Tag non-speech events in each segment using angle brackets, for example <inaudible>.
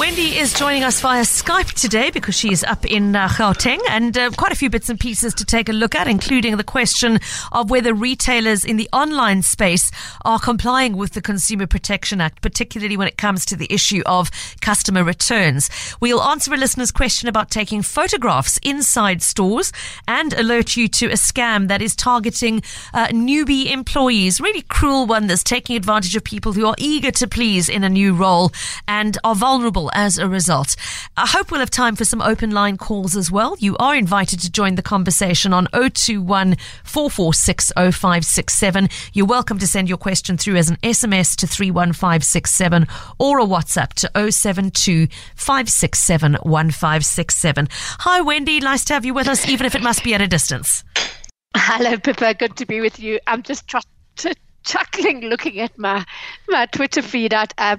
Wendy is joining us via Skype today because she is up in uh, Gauteng and uh, quite a few bits and pieces to take a look at, including the question of whether retailers in the online space are complying with the Consumer Protection Act, particularly when it comes to the issue of customer returns. We'll answer a listener's question about taking photographs inside stores and alert you to a scam that is targeting uh, newbie employees. Really cruel one that's taking advantage of people who are eager to please in a new role and are vulnerable as a result. I hope we'll have time for some open line calls as well. You are invited to join the conversation on 021 446 0567. You're welcome to send your question through as an SMS to 31567 or a WhatsApp to 072 567 1567. Hi, Wendy. Nice to have you with us, even if it must be at a distance. Hello, Pippa. Good to be with you. I'm just chuckling looking at my my Twitter feed. I, I uh,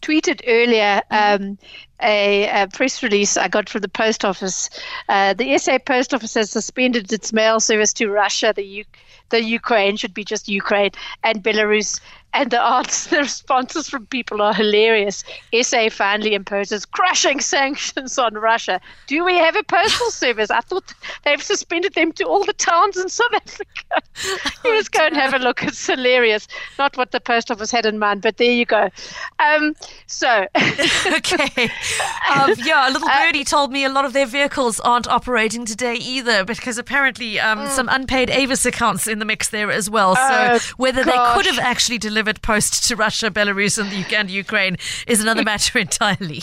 tweeted earlier um, a, a, press release I got from the post office. Uh, the SA post office has suspended its mail service to Russia. The U- the Ukraine should be just Ukraine and Belarus and the answers, the responses from people are hilarious. SA finally imposes crushing sanctions on Russia. Do we have a postal service? I thought they've suspended them to all the towns in South Africa. you just go and have a look. It's hilarious. Not what the post office had in mind, but there you go. Um, so. <laughs> okay. <laughs> Um, yeah, a little uh, birdie uh, told me a lot of their vehicles aren't operating today either because apparently um, mm. some unpaid Avis accounts in the mix there as well. So oh, whether gosh. they could have actually delivered delivered post to Russia, Belarus, and, the, and Ukraine is another matter <laughs> entirely.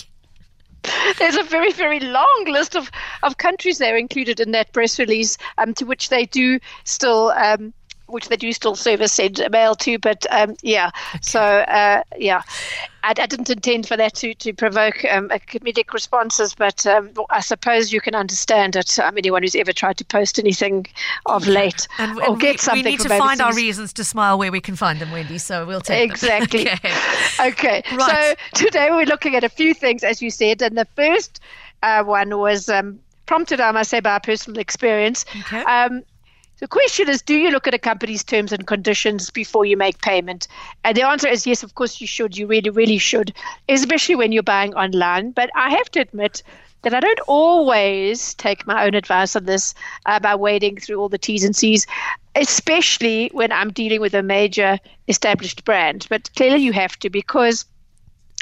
There's a very, very long list of, of countries there included in that press release, um, to which they do still um, which they do still service send mail to. But um, yeah, okay. so uh, yeah, I, I, didn't intend for that to to provoke um, comedic responses, but um, I suppose you can understand it. Um, anyone who's ever tried to post anything of late and, or and get we, something, we need to find our reasons to smile where we can find them, Wendy. So we'll take it. exactly. <laughs> Okay. okay. Right. So today we're looking at a few things, as you said, and the first uh, one was um, prompted, I must say, by personal experience. Okay. The question is, do you look at a company's terms and conditions before you make payment? And the answer is yes, of course you should. You really, really should, especially when you're buying online. But I have to admit that I don't always take my own advice on this uh, by wading through all the T's and C's, especially when I'm dealing with a major established brand. But clearly you have to because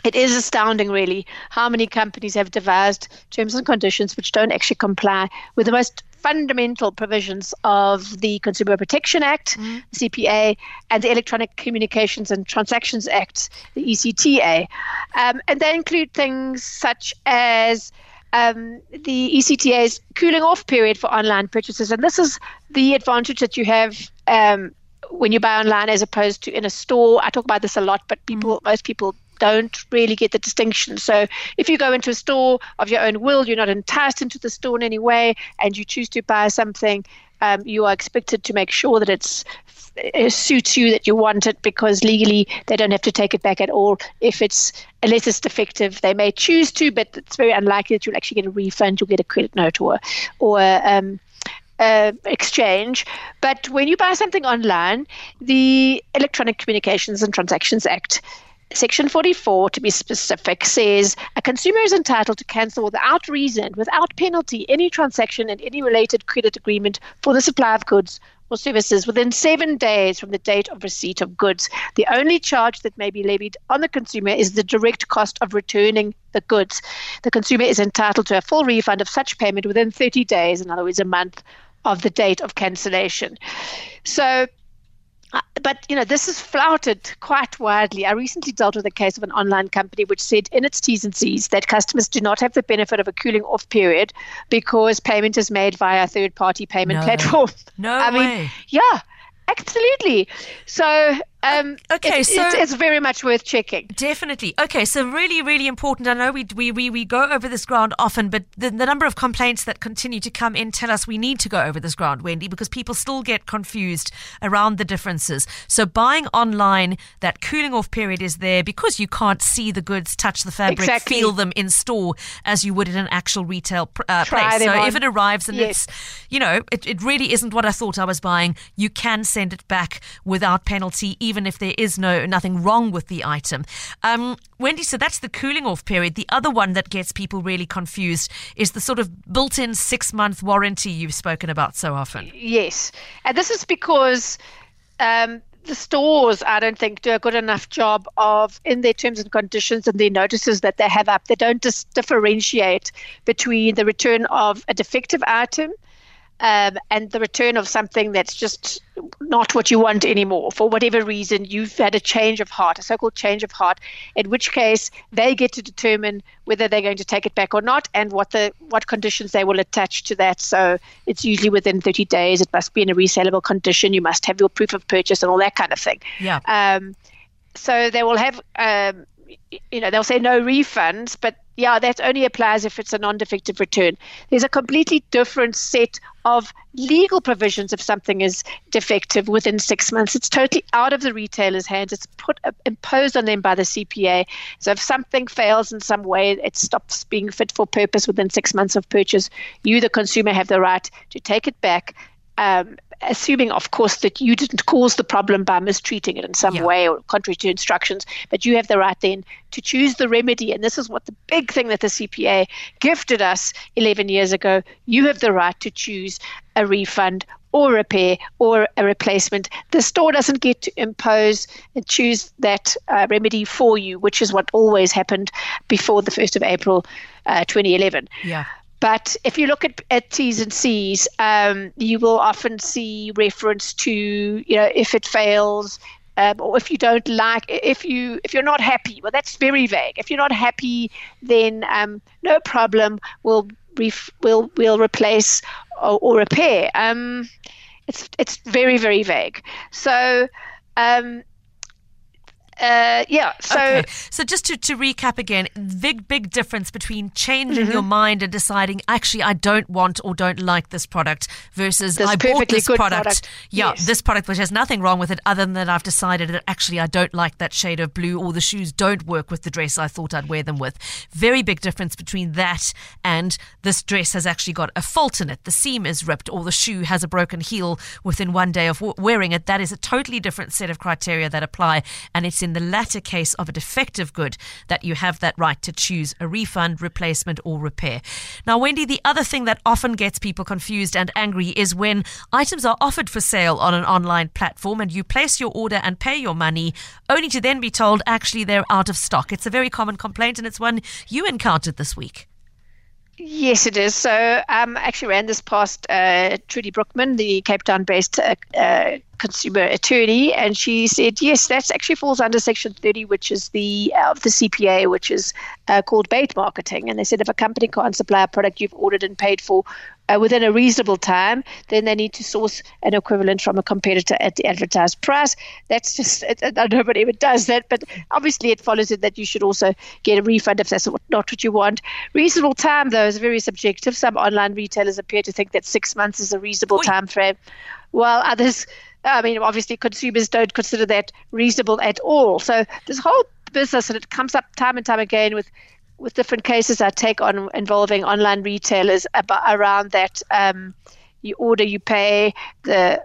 it is astounding, really, how many companies have devised terms and conditions which don't actually comply with the most fundamental provisions of the Consumer Protection Act, mm. CPA, and the Electronic Communications and Transactions Act, the ECTA. Um, and they include things such as um, the ECTA's cooling off period for online purchases. And this is the advantage that you have um, when you buy online as opposed to in a store. I talk about this a lot, but people, mm. most people don't really get the distinction. So if you go into a store of your own will, you're not enticed into the store in any way, and you choose to buy something, um, you are expected to make sure that it's it suits you that you want it because legally they don't have to take it back at all if it's unless it's defective they may choose to but it's very unlikely that you'll actually get a refund you'll get a credit note or or um, uh, exchange. But when you buy something online, the Electronic Communications and Transactions Act Section 44, to be specific, says a consumer is entitled to cancel without reason, without penalty, any transaction and any related credit agreement for the supply of goods or services within seven days from the date of receipt of goods. The only charge that may be levied on the consumer is the direct cost of returning the goods. The consumer is entitled to a full refund of such payment within 30 days, in other words, a month of the date of cancellation. So, Uh, but you know this is flouted quite widely. I recently dealt with a case of an online company which said in its T's and C's that customers do not have the benefit of a cooling off period because payment is made via a third party payment no. platform. No <laughs> I way. mean, yeah, absolutely. So Um, okay, it, so it's, it's, very much worth checking. Definitely. Okay, so really, really important. I know we we we, we go over this ground often, but the, the number of complaints that continue to come in tell us we need to go over this ground, Wendy, because people still get confused around the differences. So buying online, that cooling off period is there because you can't see the goods, touch the fabric, exactly. feel them in store as you would in an actual retail uh, place. So on. if it arrives and yes. it's, you know, it, it really isn't what I thought I was buying, you can send it back without penalty, even if there is no nothing wrong with the item. Um, Wendy, so that's the cooling off period. The other one that gets people really confused is the sort of built-in six-month warranty you've spoken about so often. Yes, and this is because. Um, the stores, I don't think, do a good enough job of in their terms and conditions and their notices that they have up. They don't just differentiate between the return of a defective item um, and the return of something that's just not what you want anymore. For whatever reason you've had a change of heart a so-called change of heart in which case they get to determine whether they're going to take it back or not and what the what conditions they will attach to that. So it's usually within 30 days. It must be in a resellable condition. You must have your proof of purchase and all that kind of thing. Yeah. Um, so they will have um, you know they'll say no refunds but yeah that only applies if it's a non-defective return. There's a completely different set of legal provisions if something is defective within six months. It's totally out of the retailer's hands. It's put uh, imposed on them by the cpa so if something fails in some way it stops being fit for purpose within six months of purchase. You the consumer have the right to take it back um, assuming, of course, that you didn't cause the problem by mistreating it in some Yeah. way or contrary to instructions, but you have the right then to choose the remedy. And this is what the big thing that the CPA gifted us 11 years ago. You have the right to choose a refund or repair or a replacement. The store doesn't get to impose and choose that uh, remedy for you, which is what always happened before the 1st of April uh, 2011. Yeah. But if you look at, at T's and C's, um, you will often see reference to, you know, if it fails, um, or if you don't like, if you if you're not happy. Well, that's very vague. If you're not happy, then um, no problem. We'll ref- we'll we'll replace or, or repair. Um, it's it's very very vague. So. Uh, yeah. So okay. So just to, to recap again, big big difference between changing Mm-hmm. your mind and deciding actually I don't want or don't like this product versus This I bought this product. product. Yeah, Yes. this product which has nothing wrong with it other than that I've decided that actually I don't like that shade of blue or the shoes don't work with the dress I thought I'd wear them with. Very big difference between that and this dress has actually got a fault in it. The seam is ripped or the shoe has a broken heel within one day of wearing it. That is a totally different set of criteria that apply and it's in the latter case of a defective good that you have that right to choose a refund, replacement, or repair. Now, Wendy, the other thing that often gets people confused and angry is when items are offered for sale on an online platform and you place your order and pay your money, only to then be told actually they're out of stock. It's a very common complaint and it's one you encountered this week. Yes, it is. So um, actually ran this past uh, Trudie Broekmann, the Cape Town-based uh, uh, consumer attorney, and she said, yes, that actually falls under Section 30, which is the uh, of the CPA, which is uh, called bait marketing. And they said if a company can't supply a product you've ordered and paid for uh, within a reasonable time, then they need to source an equivalent from a competitor at the advertised price. That's just, it, it, nobody ever does that, but obviously it follows it that you should also get a refund if that's what, not what you want. Reasonable time, though, is very subjective. Some online retailers appear to think that six months is a reasonable Oi. time frame, while others, I mean, obviously consumers don't consider that reasonable at all. So this whole business, and it comes up time and time again with with different cases I take on involving online retailers about around that. Um, you order, you pay. The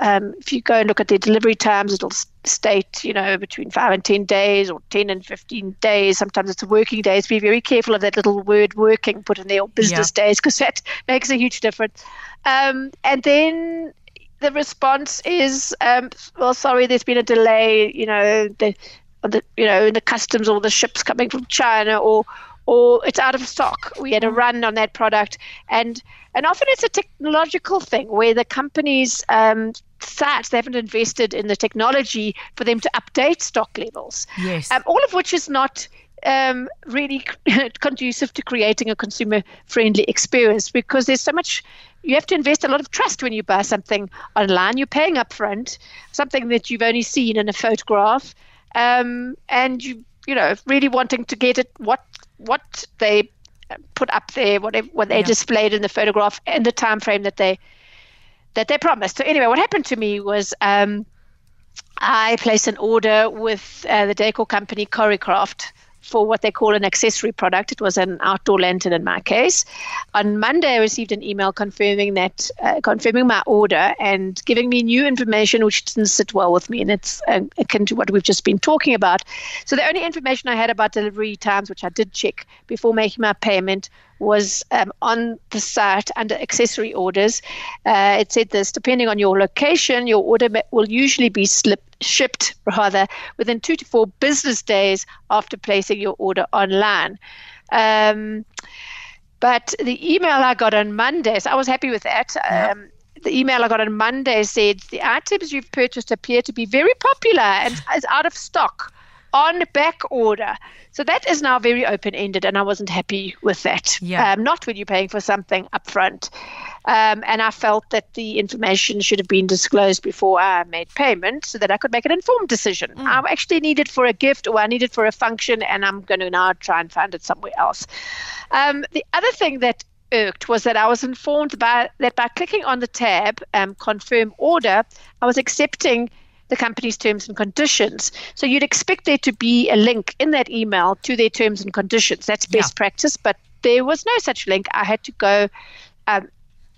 um, if you go and look at their delivery times, it'll state you know between five and ten days, or ten and fifteen days. Sometimes it's a working days. Be very careful of that little word "working" put in there, or business days, because that <laughs> makes a huge difference. Um, and then the response is, um, well, sorry, there's been a delay. You know, the, the you know, in the customs or the ships coming from China, or or it's out of stock. We had a run on that product, and and often it's a technological thing where the companies um, sites they haven't invested in the technology for them to update stock levels. Yes. Um, all of which is not um, really <laughs> conducive to creating a consumer friendly experience because there's so much you have to invest a lot of trust when you buy something online. You're paying upfront, something that you've only seen in a photograph, um, and you you know really wanting to get it what what they put up there, whatever what they yeah. displayed in the photograph, and the time frame that they that they promised. So anyway, what happened to me was. Um, I placed an order with uh, the decor company Coricraft for what they call an accessory product. It was an outdoor lantern in my case. On Monday, I received an email confirming that, uh, confirming my order and giving me new information which didn't sit well with me, and it's uh, akin to what we've just been talking about. So the only information I had about delivery times, which I did check before making my payment, was um, on the site under accessory orders. Uh, it said this depending on your location, your order will usually be slip, shipped rather within two to four business days after placing your order online. Um, but the email I got on Monday, so I was happy with that. Um, the email I got on Monday said the items you've purchased appear to be very popular and is out of stock on back order. So that is now very open ended, and I wasn't happy with that. Yeah. Um, not when you're paying for something upfront. Um, and I felt that the information should have been disclosed before I made payment so that I could make an informed decision. Mm. I actually need it for a gift or I need it for a function, and I'm going to now try and find it somewhere else. Um, the other thing that irked was that I was informed by, that by clicking on the tab um, confirm order, I was accepting the company's terms and conditions. So you'd expect there to be a link in that email to their terms and conditions. That's best yeah. practice, but there was no such link. I had to go um,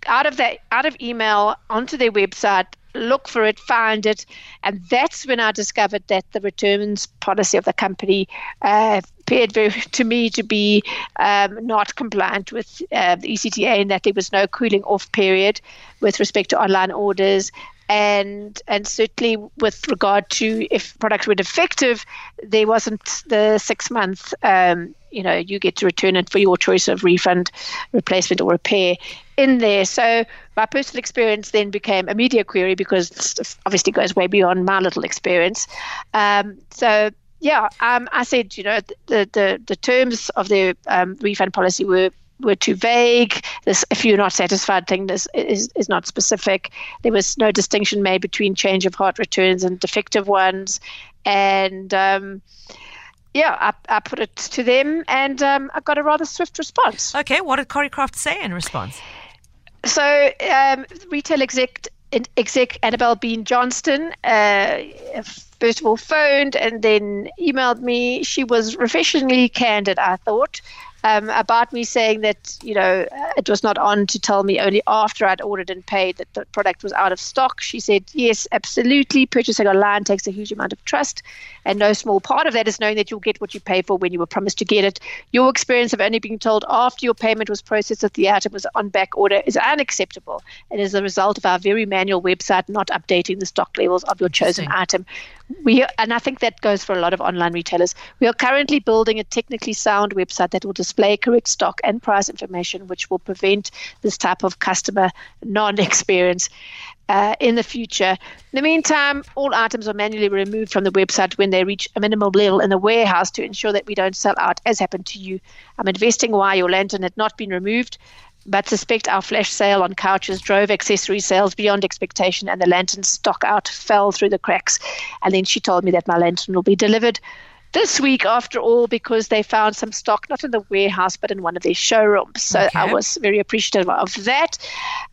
out of that out of email onto their website look for it, find it, and that's when I discovered that the returns policy of the company uh, appeared very, <laughs> to me to be um, not compliant with uh, the ECTA, and that there was no cooling off period with respect to online orders, and and certainly with regard to if products were defective, there wasn't the six month. Um, you know, you get to return it for your choice of refund, replacement, or repair in there. So my personal experience then became a media query because obviously goes way beyond my little experience. Um, so yeah, um, I said, you know, the the, the terms of the um, refund policy were were too vague. This, if you're not satisfied thing this is, is not specific. There was no distinction made between change of heart returns and defective ones. And um, yeah, I, I, put it to them and um, I got a rather swift response. Okay, what did Coricraft say in response? So, um, retail exec, exec Annabelle Bean Johnston, uh, first of all phoned and then emailed me. She was refreshingly candid, I thought um, about me saying that you know it was not on to tell me only after I'd ordered and paid that the product was out of stock. She said, "Yes, absolutely. Purchasing online takes a huge amount of trust, and no small part of that is knowing that you'll get what you pay for when you were promised to get it. Your experience of only being told after your payment was processed that the item was on back order is unacceptable, and is a result of our very manual website not updating the stock levels of your chosen item. We and I think that goes for a lot of online retailers. We are currently building a technically sound website that will display correct stock and price information, which will prevent this type of customer non experience. Uh, in the future. In the meantime, all items are manually removed from the website when they reach a minimal level in the warehouse to ensure that we don't sell out, as happened to you. I'm investing why your lantern had not been removed, but suspect our flash sale on couches drove accessory sales beyond expectation, and the lantern stock out fell through the cracks. And then she told me that my lantern will be delivered this week after all because they found some stock not in the warehouse but in one of their showrooms. So okay. I was very appreciative of that.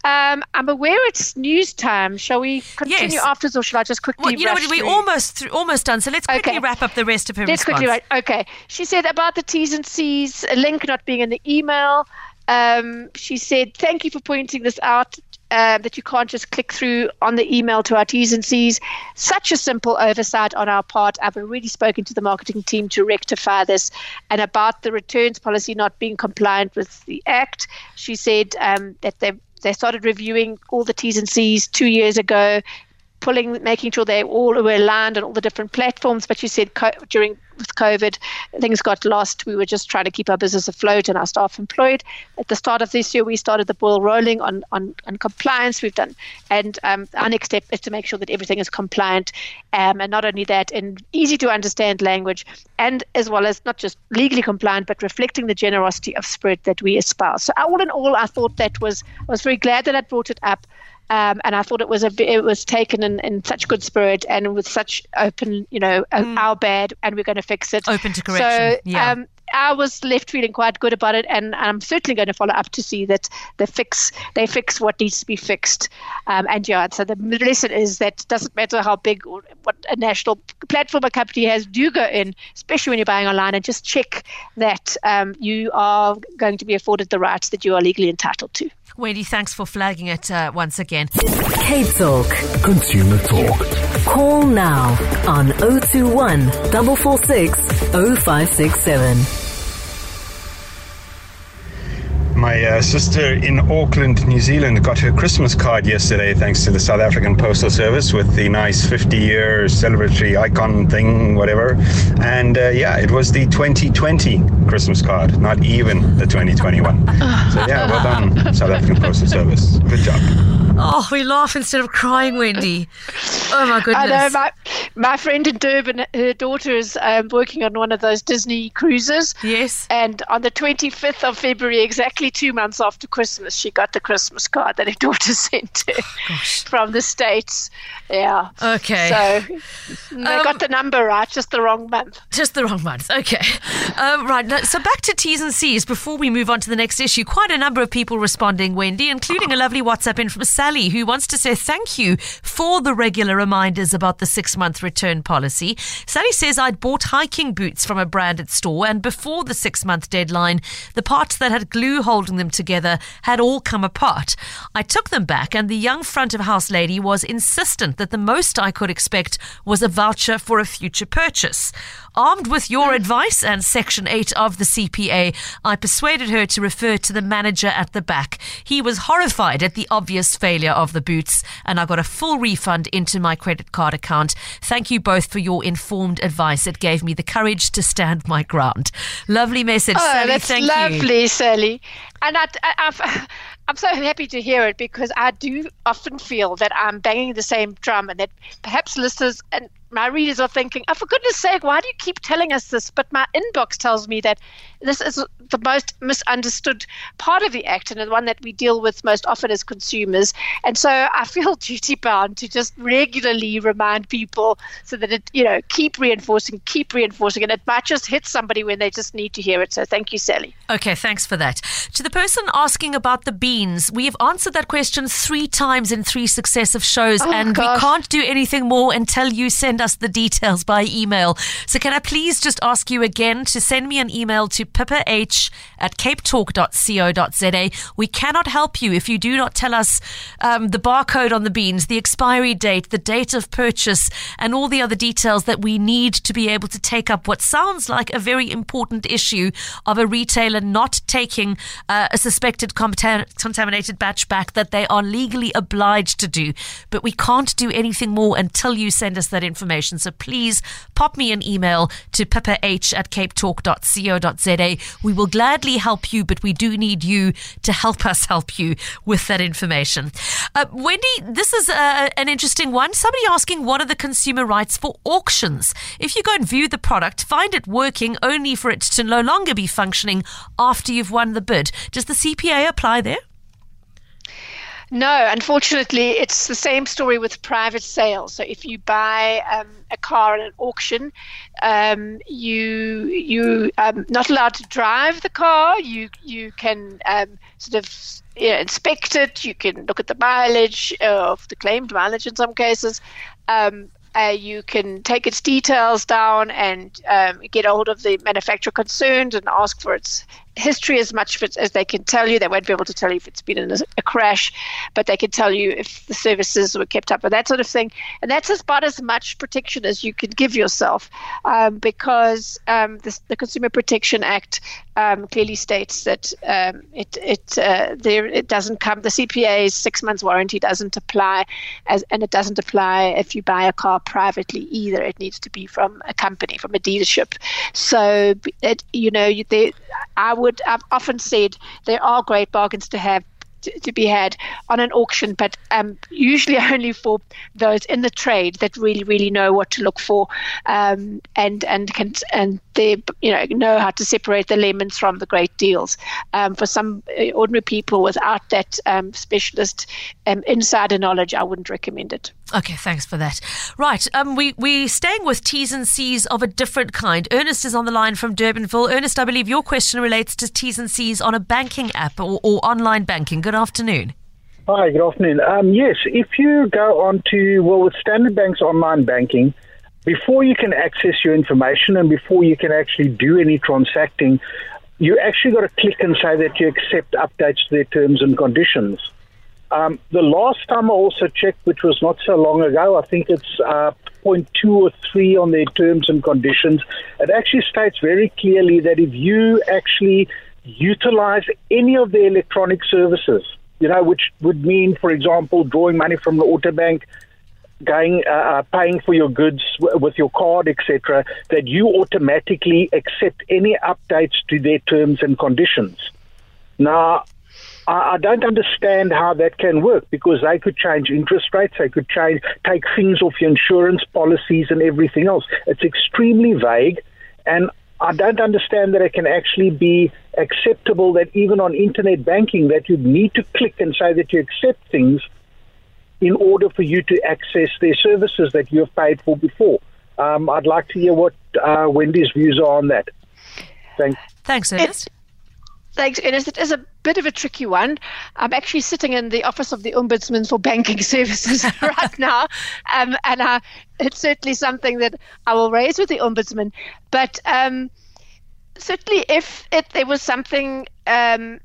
Um, I'm aware it's news time. Shall we continue yes. afterwards or shall I just quickly? Well, you know what? We're almost through, almost done. So let's quickly okay. wrap up the rest of her let's response. quickly write. Okay. She said about the T's and C's, a link not being in the email. Um, she said, Thank you for pointing this out uh, that you can't just click through on the email to our T's and C's. Such a simple oversight on our part. I've already spoken to the marketing team to rectify this. And about the returns policy not being compliant with the Act, she said um, that they they started reviewing all the T's and C's two years ago pulling, making sure they all were aligned on all the different platforms. But you said co- during with COVID, things got lost. We were just trying to keep our business afloat and our staff employed. At the start of this year, we started the ball rolling on, on, on compliance. We've done, and um, our next step is to make sure that everything is compliant, um, and not only that, in easy to understand language, and as well as not just legally compliant, but reflecting the generosity of spirit that we espouse. So all in all, I thought that was I was very glad that I brought it up. Um, and I thought it was a it was taken in, in such good spirit and with such open, you know, mm. our bad, and we're going to fix it. Open to correction. So, yeah. Um, I was left feeling quite good about it, and I'm certainly going to follow up to see that they fix they fix what needs to be fixed. Um, and yeah, so the lesson is that it doesn't matter how big or what a national platform a company has, do go in, especially when you're buying online, and just check that um, you are going to be afforded the rights that you are legally entitled to. Wendy, thanks for flagging it uh, once again. Cape Talk. Consumer Talk. Call now on 021 446 0567. My uh, sister in Auckland, New Zealand, got her Christmas card yesterday thanks to the South African Postal Service with the nice 50 year celebratory icon thing, whatever. And uh, yeah, it was the 2020 Christmas card, not even the 2021. <laughs> So yeah, well done, South African Postal Service. Good job. Oh, we laugh instead of crying, Wendy. Oh my goodness. I know my my friend in Durban, her daughter is um, working on one of those Disney cruises. Yes. And on the 25th of February, exactly two months after Christmas, she got the Christmas card that her <laughs> daughter sent her from the States. Yeah. Okay. So <laughs> they um, got the number right, just the wrong month. Just the wrong month. Okay. Um, right. So back to T's and C's before we move on to the next issue. Quite a number of people responding, Wendy, including a lovely WhatsApp in from Sally, who wants to say thank you for the regular reminders about the six month return policy. Sally says I'd bought hiking boots from a branded store, and before the six month deadline, the parts that had glue holding them together had all come apart. I took them back, and the young front of house lady was insistent that the most I could expect was a voucher for a future purchase. Armed with your advice and Section 8 of the CPA, I persuaded her to refer to the manager at the back. He was horrified at the obvious failure of the boots, and I got a full refund into my credit card account. Thank you both for your informed advice. It gave me the courage to stand my ground. Lovely message, oh, Sally. That's Thank lovely, you. Sally. And I, I, <laughs> I'm so happy to hear it because I do often feel that I'm banging the same drum and that perhaps listeners and my readers are thinking, oh, for goodness sake, why do you keep telling us this? But my inbox tells me that this is the most misunderstood part of the act and the one that we deal with most often as consumers. And so I feel <laughs> duty bound to just regularly remind people so that it, you know, keep reinforcing, keep reinforcing. And it might just hit somebody when they just need to hear it. So thank you, Sally. Okay, thanks for that. To the person asking about the beans, we have answered that question three times in three successive shows, oh, and gosh. we can't do anything more until you send us the details by email. So can I please just ask you again to send me an email to pippa h at capetalk.co.za. We cannot help you if you do not tell us um, the barcode on the beans, the expiry date, the date of purchase, and all the other details that we need to be able to take up what sounds like a very important issue of a retailer not taking uh, a suspected contaminated batch back that they are legally obliged to do. But we can't do anything more until you send us that information information. So please pop me an email to pippah at capetalk.co.za. We will gladly help you, but we do need you to help us help you with that information. Uh, Wendy, this is uh, an interesting one. Somebody asking what are the consumer rights for auctions? If you go and view the product, find it working only for it to no longer be functioning after you've won the bid. Does the CPA apply there? No, unfortunately, it's the same story with private sales. So if you buy um, a car at an auction, um, you you um, not allowed to drive the car. You you can um, sort of you know, inspect it. You can look at the mileage of the claimed mileage in some cases. Um, uh, you can take its details down and um, get hold of the manufacturer concerned and ask for its history as much as they can tell you. They won't be able to tell you if it's been in a, a, crash, but they can tell you if the services were kept up and that sort of thing. And that's about as much protection as you can give yourself um, because um, this, the Consumer Protection Act um, clearly states that um, it it uh, there it doesn't come the CPA's six months warranty doesn't apply as and it doesn't apply if you buy a car privately either. It needs to be from a company, from a dealership. So it, you know, they, I would I've often said there are great bargains to have to, to be had on an auction, but um, usually <laughs> only for those in the trade that really, really know what to look for um, and and can and they you know know how to separate the lemons from the great deals. Um, for some uh, ordinary people without that um, specialist um, insider knowledge, I wouldn't recommend it. Okay, thanks for that. Right, um, we we staying with T's and C's of a different kind. Ernest is on the line from Durbanville. Ernest, I believe your question relates to T's and C's on a banking app or, or online banking. Good afternoon. Hi, good afternoon. Um, yes, if you go on to well with Standard Bank's online banking, before you can access your information and before you can actually do any transacting, you actually got to click and say that you accept updates to their terms and conditions. Um, the last time I also checked, which was not so long ago, I think it's uh, point or three on their terms and conditions. It actually states very clearly that if you actually utilize any of the electronic services, you know, which would mean, for example, drawing money from the auto bank, going uh, uh paying for your goods w- with your card, etc., that you automatically accept any updates to their terms and conditions. Now, I, I don't understand how that can work because they could change interest rates, they could change take things off your insurance policies and everything else. It's extremely vague, and I don't understand that it can actually be acceptable that even on internet banking that you need to click and say that you accept things in order for you to access their services that you have paid for before. Um, I'd like to hear what uh, Wendy's views are on that. Thanks. Thanks, Ernest. Thanks, Ernest. It is a bit of a tricky one. I'm actually sitting in the office of the Ombudsman for Banking <laughs> Services <laughs> right now, um, and uh, it's certainly something that I will raise with the Ombudsman. But um, certainly, if it, there was something um,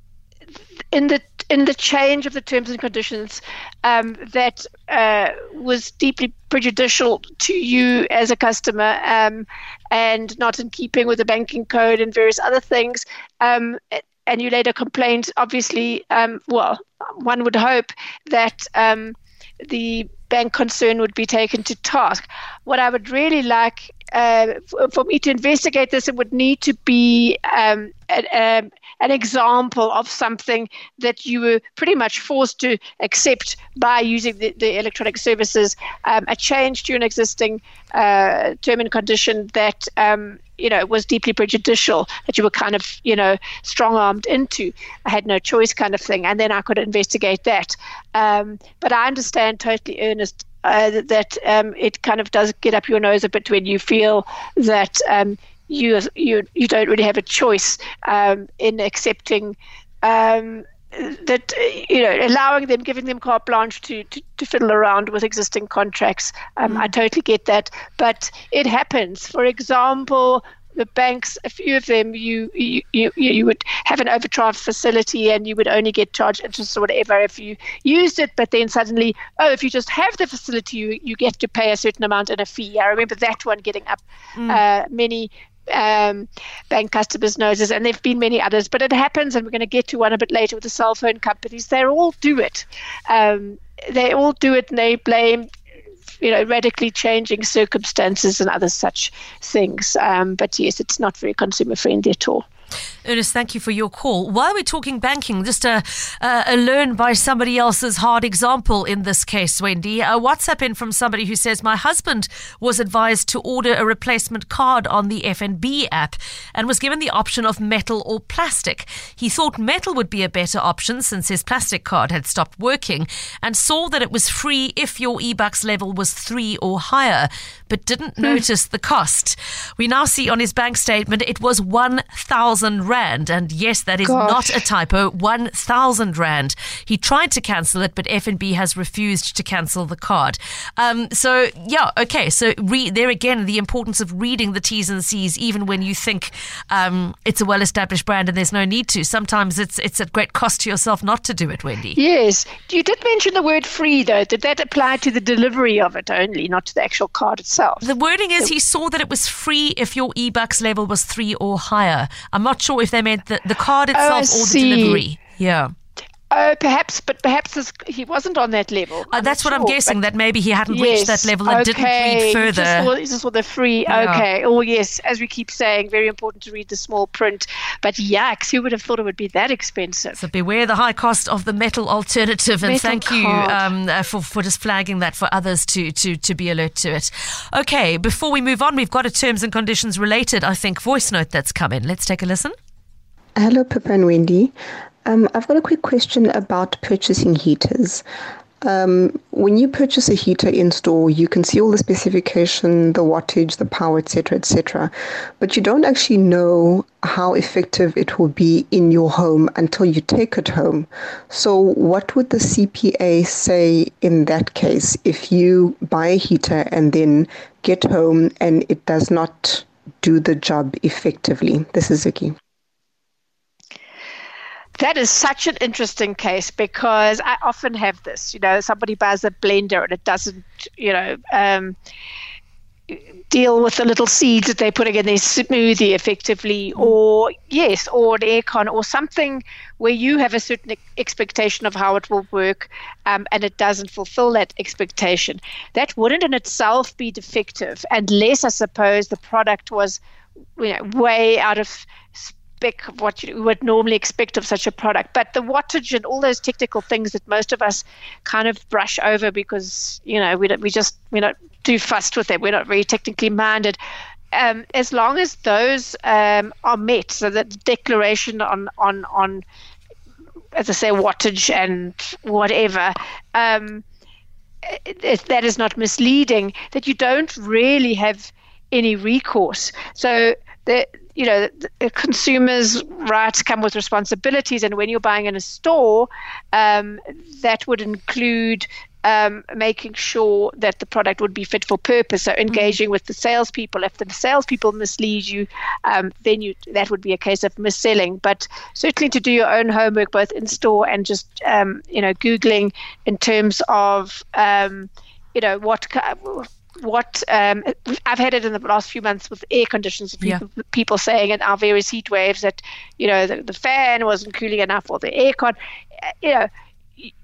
in the in the change of the terms and conditions um, that uh, was deeply prejudicial to you as a customer um, and not in keeping with the banking code and various other things. Um, and you later complained, obviously, um, well, one would hope that um, the bank concern would be taken to task. What I would really like uh, for, me to investigate this, it would need to be um, a, a, an example of something that you were pretty much forced to accept by using the, the electronic services, um, a change to an existing uh, term and condition that um, you know was deeply prejudicial, that you were kind of you know strong armed into. I had no choice, kind of thing, and then I could investigate that. Um, but I understand totally, Ernest. Uh, that um, it kind of does get up your nose a bit when you feel that um, you you you don't really have a choice um, in accepting um, that you know allowing them giving them carte blanche to, to, to fiddle around with existing contracts. Um, mm. i totally get that. But it happens. For example the banks a few of them you, you you you would have an overdraft facility and you would only get charged interest or whatever if you used it but then suddenly oh if you just have the facility you, you get to pay a certain amount in a fee i remember that one getting up mm. uh, many um, bank customers' noses, and there have been many others. But it happens, and we're going to get to one a bit later with the cell phone companies. They all do it. Um, they all do it, and they blame you know, radically changing circumstances and other such things. Um, but yes, it's not very consumer friendly at all. Ernest, thank you for your call. While we're talking banking, just a, a, learn by somebody else's hard example in this case, Wendy. A WhatsApp in from somebody who says, My husband was advised to order a replacement card on the FNB app and was given the option of metal or plastic. He thought metal would be a better option since his plastic card had stopped working and saw that it was free if your eBucks level was three or higher, but didn't notice the cost. We now see on his bank statement it was 1,000 1,000 Rand. And yes, that is Gosh. not a typo, 1,000 Rand. He tried to cancel it, but FNB has refused to cancel the card. Um, so, yeah, okay. So re- there again, the importance of reading the T's and C's, even when you think um, it's a well-established brand and there's no need to. Sometimes it's it's at great cost to yourself not to do it, Wendy. Yes. You did mention the word free, though. Did that apply to the delivery of it only, not to the actual card itself? The wording is he saw that it was free if your eBucks level was three or higher. I'm not sure if they meant the, the card itself or the delivery. Yeah. Oh, perhaps, but perhaps this, he wasn't on that level. Uh, that's not what I'm guessing. That maybe he hadn't reached that level and didn't read further. Just for, just for the free. Yeah. Okay. Oh, yes. As we keep saying, very important to read the small print. But yikes, who would have thought it would be that expensive? So beware the high cost of the metal alternative, and Metal thank you um, uh, for for just flagging that for others to to to be alert to it. Okay, before we move on, we've got a terms and conditions related, I think, voice note that's come in. Let's take a listen. Hello, Pippa and Wendy. Um, I've got a quick question about purchasing heaters. Um, when you purchase a heater in store, you can see all the specification, the wattage, the power, etc., etc., but you don't actually know how effective it will be in your home until you take it home. So, what would the CPA say in that case if you buy a heater and then get home and it does not do the job effectively? This is Vicky. That is such an interesting case because I often have this. You know, somebody buys a blender and it doesn't, you know, um, deal with the little seeds that they're putting in their smoothie effectively, or yes, or an aircon, or something where you have a certain expectation of how it will work, um, and it doesn't fulfill that expectation. That wouldn't in itself be defective, unless I suppose the product was, you know, way out of spec of what you would normally expect of such a product. But the wattage and all those technical things that most of us kind of brush over because you know we don't, we just we're not too fussed with it. We're not very technically minded. Um, as long as those um, are met, so that the declaration on on on as I say wattage and whatever. Um, it- that is not misleading. That you don't really have any recourse. So the you know consumers' rights come with responsibilities, and when you're buying in a store, um, that would include. Um, making sure that the product would be fit for purpose. So engaging with the salespeople. If the salespeople mislead you, um, then you that would be a case of misselling. But certainly to do your own homework, both in store and just um, you know googling in terms of um, you know what what um, I've had it in the last few months with air conditions. Yeah. People, people saying in our various heat waves that you know the, the fan wasn't cooling enough or the aircon. Uh, You know,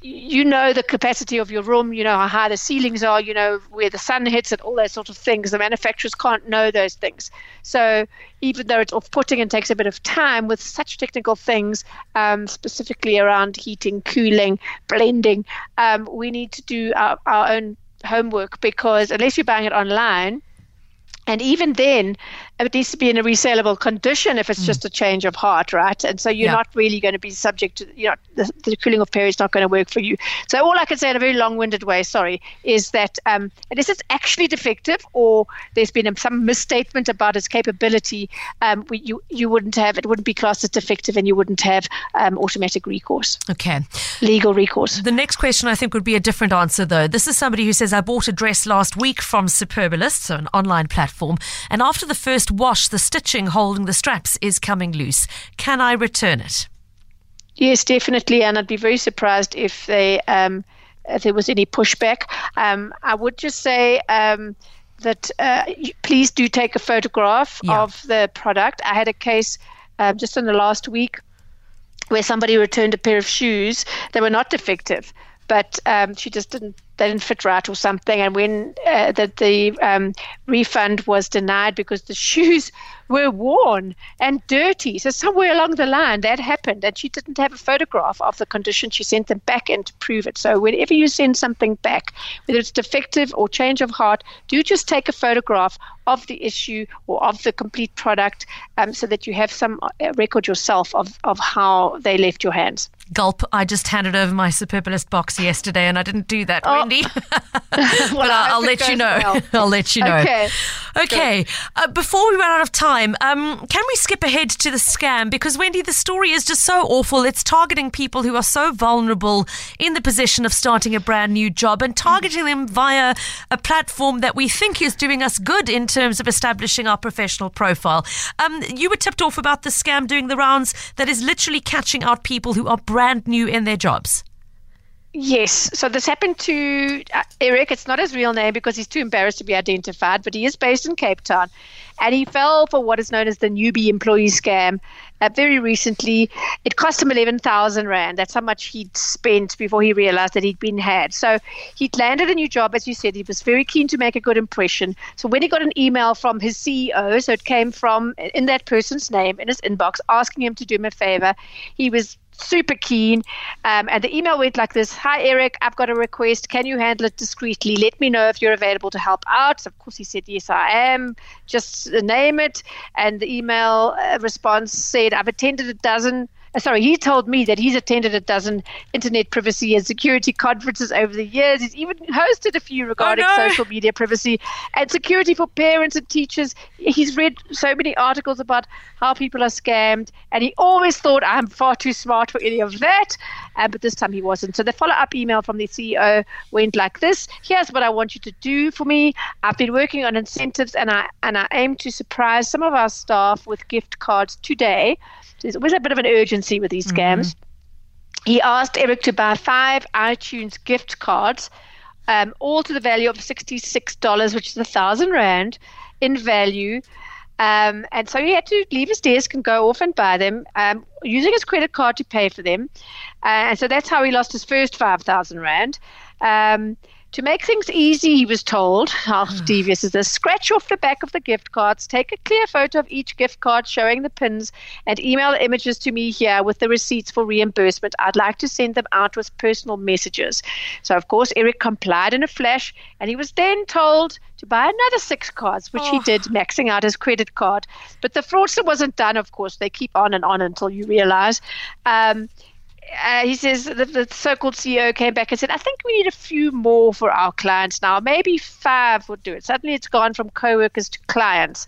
you know the capacity of your room. You know how high the ceilings are. You know where the sun hits and all those sort of things. The manufacturers can't know those things. So even though it's off-putting and takes a bit of time with such technical things, um, specifically around heating, cooling, blending, um, we need to do our, our own homework because unless you're buying it online, and even then, it needs to be in a resaleable condition if it's just a change of heart, right? And so you're Yeah. not really going to be subject to, you know, the, the cooling off period is not going to work for you. So all I can say in a very long-winded way, sorry, is that um, unless it's actually defective or there's been some misstatement about its capability, um, we, you you wouldn't have it wouldn't be classed as defective, and you wouldn't have um, automatic recourse, Okay. legal recourse. The next question I think would be a different answer though. This is somebody who says I bought a dress last week from Superbalist, so an online platform, and after the first wash, the stitching holding the straps is coming loose. Can I return it? Yes, definitely, and I'd be very surprised if they um, if there was any pushback. Um, I would just say um, that uh, please do take a photograph Yeah. of the product. I had a case um, just in the last week where somebody returned a pair of shoes. They were not defective, but um, she just didn't they didn't right or something. And when uh, that the um, refund was denied because the shoes were worn and dirty. So somewhere along the line that happened, and she didn't have a photograph of the condition. She sent them back in to prove it. So whenever you send something back, whether it's defective or change of heart, do just take a photograph of the issue or of the complete product, um, so that you have some uh, record yourself of of how they left your hands. Gulp, I just handed over my Superbalist box yesterday and I didn't do that, Oh. Wendy. <laughs> but I I'll, I'll let you know. well. <laughs> I'll let you know. Okay. Okay, uh, before we run out of time, um, can we skip ahead to the scam? Because, Wendy, the story is just so awful. It's targeting people who are so vulnerable in the position of starting a brand new job and targeting them via a platform that we think is doing us good in terms of establishing our professional profile. Um, you were tipped off about the scam doing the rounds that is literally catching out people who are brand new in their jobs. Yes. So this happened to uh, Eric. It's not his real name because he's too embarrassed to be identified, but he is based in Cape Town. And he fell for what is known as the newbie employee scam. Uh, very recently, it cost him 11,000 Rand. That's how much he'd spent before he realized that he'd been had. So he'd landed a new job, as you said. He was very keen to make a good impression. So when he got an email from his CEO, so it came from in that person's name in his inbox, asking him to do him a favor, he was super keen. Um, and the email went like this Hi, Eric, I've got a request. Can you handle it discreetly? Let me know if you're available to help out. Of course, he said, Yes, I am. Just name it. And the email uh, response said, I've attended a dozen sorry, he told me that he's attended a dozen internet privacy and security conferences over the years. He's even hosted a few regarding oh, no. social media privacy and security for parents and teachers. He's read so many articles about how people are scammed, and he always thought I'm far too smart for any of that. Uh, but this time he wasn't. So the follow up email from the CEO went like this Here's what I want you to do for me. I've been working on incentives, and I, and I aim to surprise some of our staff with gift cards today there's always a bit of an urgency with these scams. Mm-hmm. He asked Eric to buy five iTunes gift cards, um, all to the value of $66, which is a thousand rand in value. Um, and so he had to leave his desk and go off and buy them um, using his credit card to pay for them. Uh, and so that's how he lost his first 5,000 Rand. Um, to make things easy, he was told, how <sighs> devious is this? Scratch off the back of the gift cards, take a clear photo of each gift card showing the pins, and email the images to me here with the receipts for reimbursement. I'd like to send them out with personal messages. So, of course, Eric complied in a flash, and he was then told to buy another six cards, which oh. he did, maxing out his credit card. But the fraudster wasn't done, of course. They keep on and on until you realize. Um, uh, he says the, the so-called CEO came back and said, "I think we need a few more for our clients now. Maybe five would do it." Suddenly, it's gone from co-workers to clients,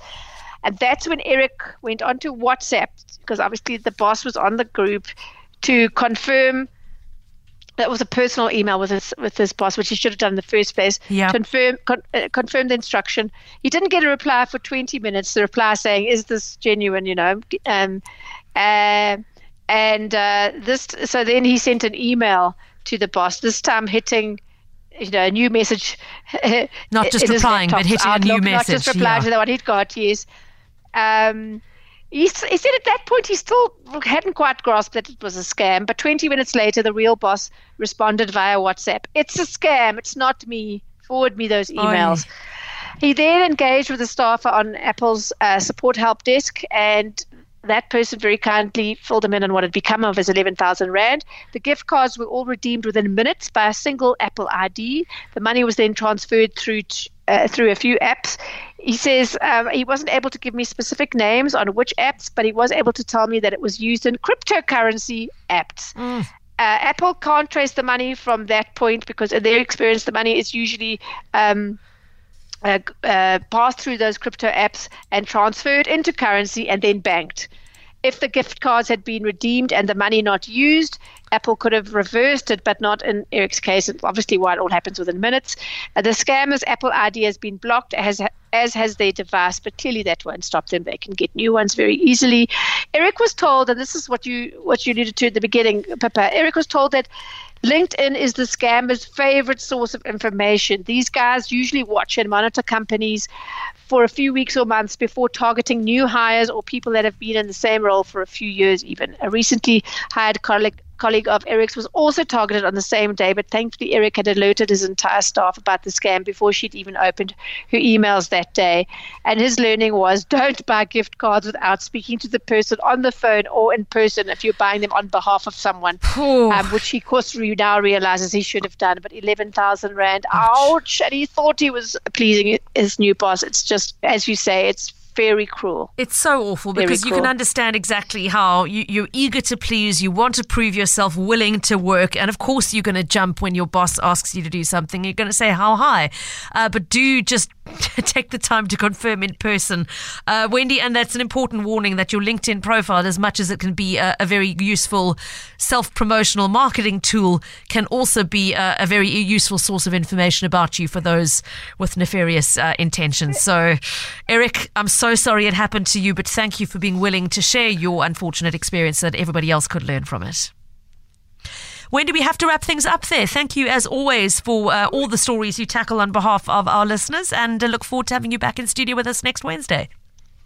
and that's when Eric went onto WhatsApp because obviously the boss was on the group to confirm. That was a personal email with his with his boss, which he should have done in the first place. Yeah. Confirm con, uh, confirm the instruction. He didn't get a reply for 20 minutes. The reply saying, "Is this genuine?" You know. Um, uh, and uh, this, so then he sent an email to the boss. This time hitting, you know, a new message. <laughs> Not just replying, but hitting Outlook, a new message. Not just replying yeah. to the one he'd got. Yes. Um, he, he, said at that point he still hadn't quite grasped that it was a scam. But 20 minutes later, the real boss responded via WhatsApp. It's a scam. It's not me. Forward me those emails. He then engaged with the staffer on Apple's uh, support help desk, and that person very kindly filled him in on what had become of his 11,000 Rand. The gift cards were all redeemed within minutes by a single Apple ID. The money was then transferred through to, uh, through a few apps. He says um, he wasn't able to give me specific names on which apps, but he was able to tell me that it was used in cryptocurrency apps. Mm. Uh, Apple can't trace the money from that point because, in their experience, the money is usually um, uh, uh, passed through those crypto apps and transferred into currency and then banked. If the gift cards had been redeemed and the money not used, Apple could have reversed it, but not in Eric's case. Obviously, why it all happens within minutes. Uh, the scammer's Apple ID has been blocked, as as has their device, but clearly that won't stop them. They can get new ones very easily. Eric was told, and this is what you what you alluded to at the beginning, Pippa. Eric was told that LinkedIn is the scammer's favorite source of information. These guys usually watch and monitor companies for a few weeks or months before targeting new hires or people that have been in the same role for a few years, even. A recently hired colleague colleague of Eric's was also targeted on the same day, but thankfully Eric had alerted his entire staff about the scam before she'd even opened her emails that day. And his learning was <laughs> don't buy gift cards without speaking to the person on the phone or in person if you're buying them on behalf of someone, um, which he, of course, now realizes he should have done. But 11,000 Rand, ouch. ouch. And he thought he was pleasing his new boss. It's just, as you say, it's very cruel. It's so awful because Very you can understand exactly how you, you're eager to please, you want to prove yourself willing to work, and of course you're going to jump when your boss asks you to do something. You're going to say how high, uh, but do just <laughs> take the time to confirm in person, uh, Wendy. And that's an important warning that your LinkedIn profile, as much as it can be a, a very useful self-promotional marketing tool, can also be a, a very useful source of information about you for those with nefarious uh, intentions. So, Eric, I'm so sorry it happened to you, but thank you for being willing to share your unfortunate experience so that everybody else could learn from it. Wendy we have to wrap things up there? Thank you, as always, for uh, all the stories you tackle on behalf of our listeners, and uh, look forward to having you back in studio with us next Wednesday.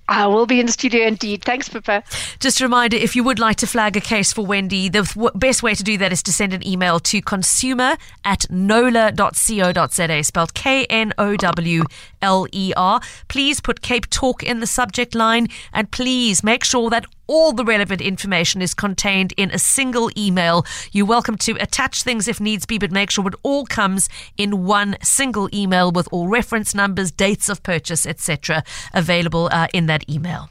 I will be in the studio indeed. Thanks, Pippa. Just a reminder if you would like to flag a case for Wendy, the w- best way to do that is to send an email to consumer at knowler.co.za, spelled K N O W L E R. Please put Cape Talk in the subject line and please make sure that all the relevant information is contained in a single email. You're welcome to attach things if needs be, but make sure it all comes in one single email with all reference numbers, dates of purchase, etc., available uh, in that email.